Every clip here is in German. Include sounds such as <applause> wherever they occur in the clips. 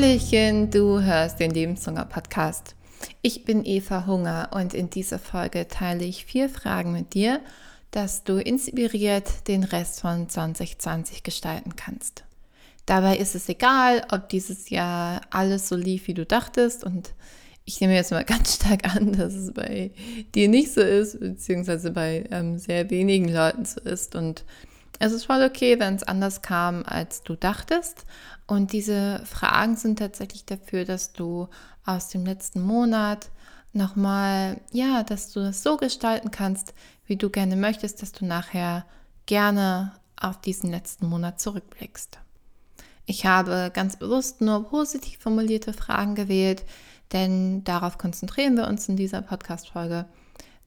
Hallöchen, du hörst den Lebenshunger Podcast. Ich bin Eva Hunger und in dieser Folge teile ich vier Fragen mit dir, dass du inspiriert den Rest von 2020 gestalten kannst. Dabei ist es egal, ob dieses Jahr alles so lief, wie du dachtest und ich nehme jetzt mal <laughs> ganz stark an, dass es bei dir nicht so ist, beziehungsweise bei ähm, sehr wenigen Leuten so ist. Und es ist voll okay, wenn es anders kam, als du dachtest. Und diese Fragen sind tatsächlich dafür, dass du aus dem letzten Monat nochmal, ja, dass du das so gestalten kannst, wie du gerne möchtest, dass du nachher gerne auf diesen letzten Monat zurückblickst. Ich habe ganz bewusst nur positiv formulierte Fragen gewählt, denn darauf konzentrieren wir uns in dieser Podcast-Folge,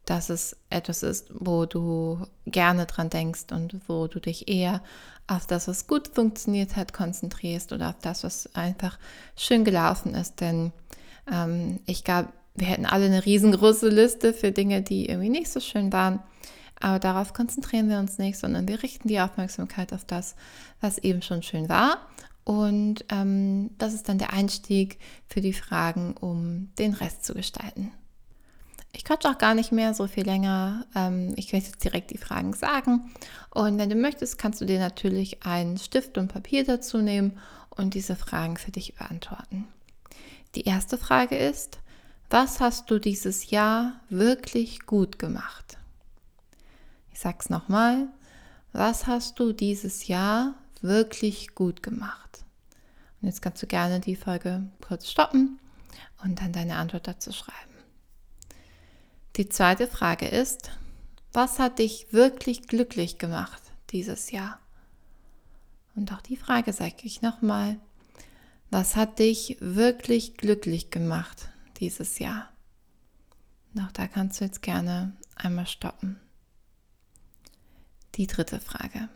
dass es etwas ist, wo du gerne dran denkst und wo du dich eher auf das, was gut funktioniert hat, konzentrierst oder auf das, was einfach schön gelaufen ist. Denn ähm, ich glaube, wir hätten alle eine riesengroße Liste für Dinge, die irgendwie nicht so schön waren. Aber darauf konzentrieren wir uns nicht, sondern wir richten die Aufmerksamkeit auf das, was eben schon schön war. Und ähm, das ist dann der Einstieg für die Fragen, um den Rest zu gestalten. Ich quatsch auch gar nicht mehr so viel länger. Ähm, ich werde jetzt direkt die Fragen sagen. Und wenn du möchtest, kannst du dir natürlich einen Stift und Papier dazu nehmen und diese Fragen für dich beantworten. Die erste Frage ist, was hast du dieses Jahr wirklich gut gemacht? Ich sag's nochmal. Was hast du dieses Jahr wirklich gut gemacht? Und jetzt kannst du gerne die Folge kurz stoppen und dann deine Antwort dazu schreiben. Die zweite Frage ist, was hat dich wirklich glücklich gemacht dieses Jahr? Und auch die Frage sage ich nochmal, was hat dich wirklich glücklich gemacht dieses Jahr? Und auch da kannst du jetzt gerne einmal stoppen. Die dritte Frage.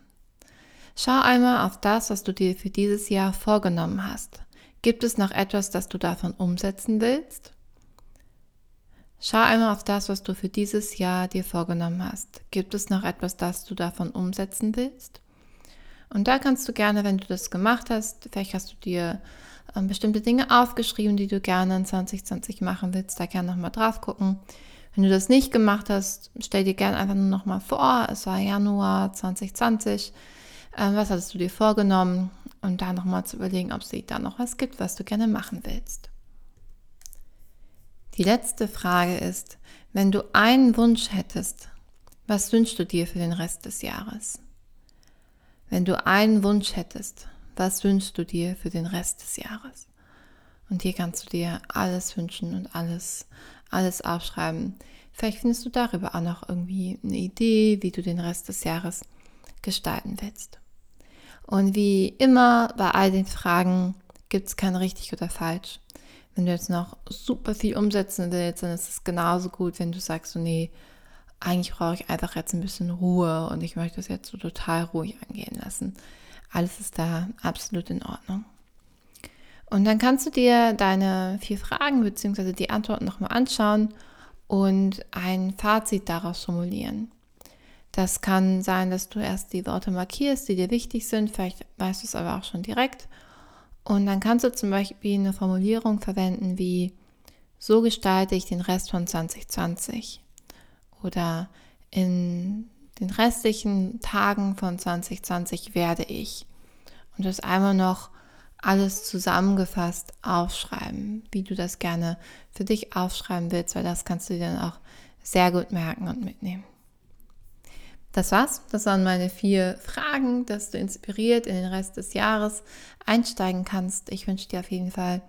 Schau einmal auf das, was du dir für dieses Jahr vorgenommen hast. Gibt es noch etwas, das du davon umsetzen willst? Schau einmal auf das, was du für dieses Jahr dir vorgenommen hast. Gibt es noch etwas, das du davon umsetzen willst? Und da kannst du gerne, wenn du das gemacht hast, vielleicht hast du dir ähm, bestimmte Dinge aufgeschrieben, die du gerne in 2020 machen willst, da gerne nochmal drauf gucken. Wenn du das nicht gemacht hast, stell dir gerne einfach nur nochmal vor, es war Januar 2020, ähm, was hattest du dir vorgenommen und da nochmal zu überlegen, ob es da noch was gibt, was du gerne machen willst. Die letzte Frage ist, wenn du einen Wunsch hättest, was wünschst du dir für den Rest des Jahres? Wenn du einen Wunsch hättest, was wünschst du dir für den Rest des Jahres? Und hier kannst du dir alles wünschen und alles, alles aufschreiben. Vielleicht findest du darüber auch noch irgendwie eine Idee, wie du den Rest des Jahres gestalten willst. Und wie immer bei all den Fragen gibt es kein richtig oder falsch. Wenn du jetzt noch super viel umsetzen willst, dann ist es genauso gut, wenn du sagst, so, nee, eigentlich brauche ich einfach jetzt ein bisschen Ruhe und ich möchte es jetzt so total ruhig angehen lassen. Alles ist da absolut in Ordnung. Und dann kannst du dir deine vier Fragen bzw. die Antworten nochmal anschauen und ein Fazit daraus formulieren. Das kann sein, dass du erst die Worte markierst, die dir wichtig sind. Vielleicht weißt du es aber auch schon direkt. Und dann kannst du zum Beispiel eine Formulierung verwenden wie, so gestalte ich den Rest von 2020 oder in den restlichen Tagen von 2020 werde ich. Und das einmal noch alles zusammengefasst aufschreiben, wie du das gerne für dich aufschreiben willst, weil das kannst du dir dann auch sehr gut merken und mitnehmen. Das war's. Das waren meine vier Fragen, dass du inspiriert in den Rest des Jahres einsteigen kannst. Ich wünsche dir auf jeden Fall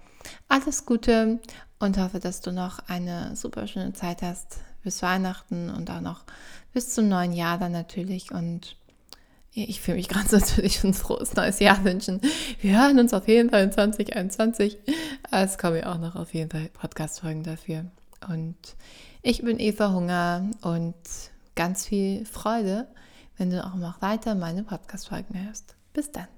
alles Gute und hoffe, dass du noch eine super schöne Zeit hast bis Weihnachten und auch noch bis zum neuen Jahr dann natürlich. Und ich fühle mich gerade <laughs> so, als würde ich ein frohes neues Jahr wünschen. Wir hören uns auf jeden Fall in 2021. Es kommen ja auch noch auf jeden Fall Podcast-Folgen dafür. Und ich bin Eva Hunger und ganz viel Freude, wenn du auch noch weiter meine Podcast-Folgen hörst. Bis dann.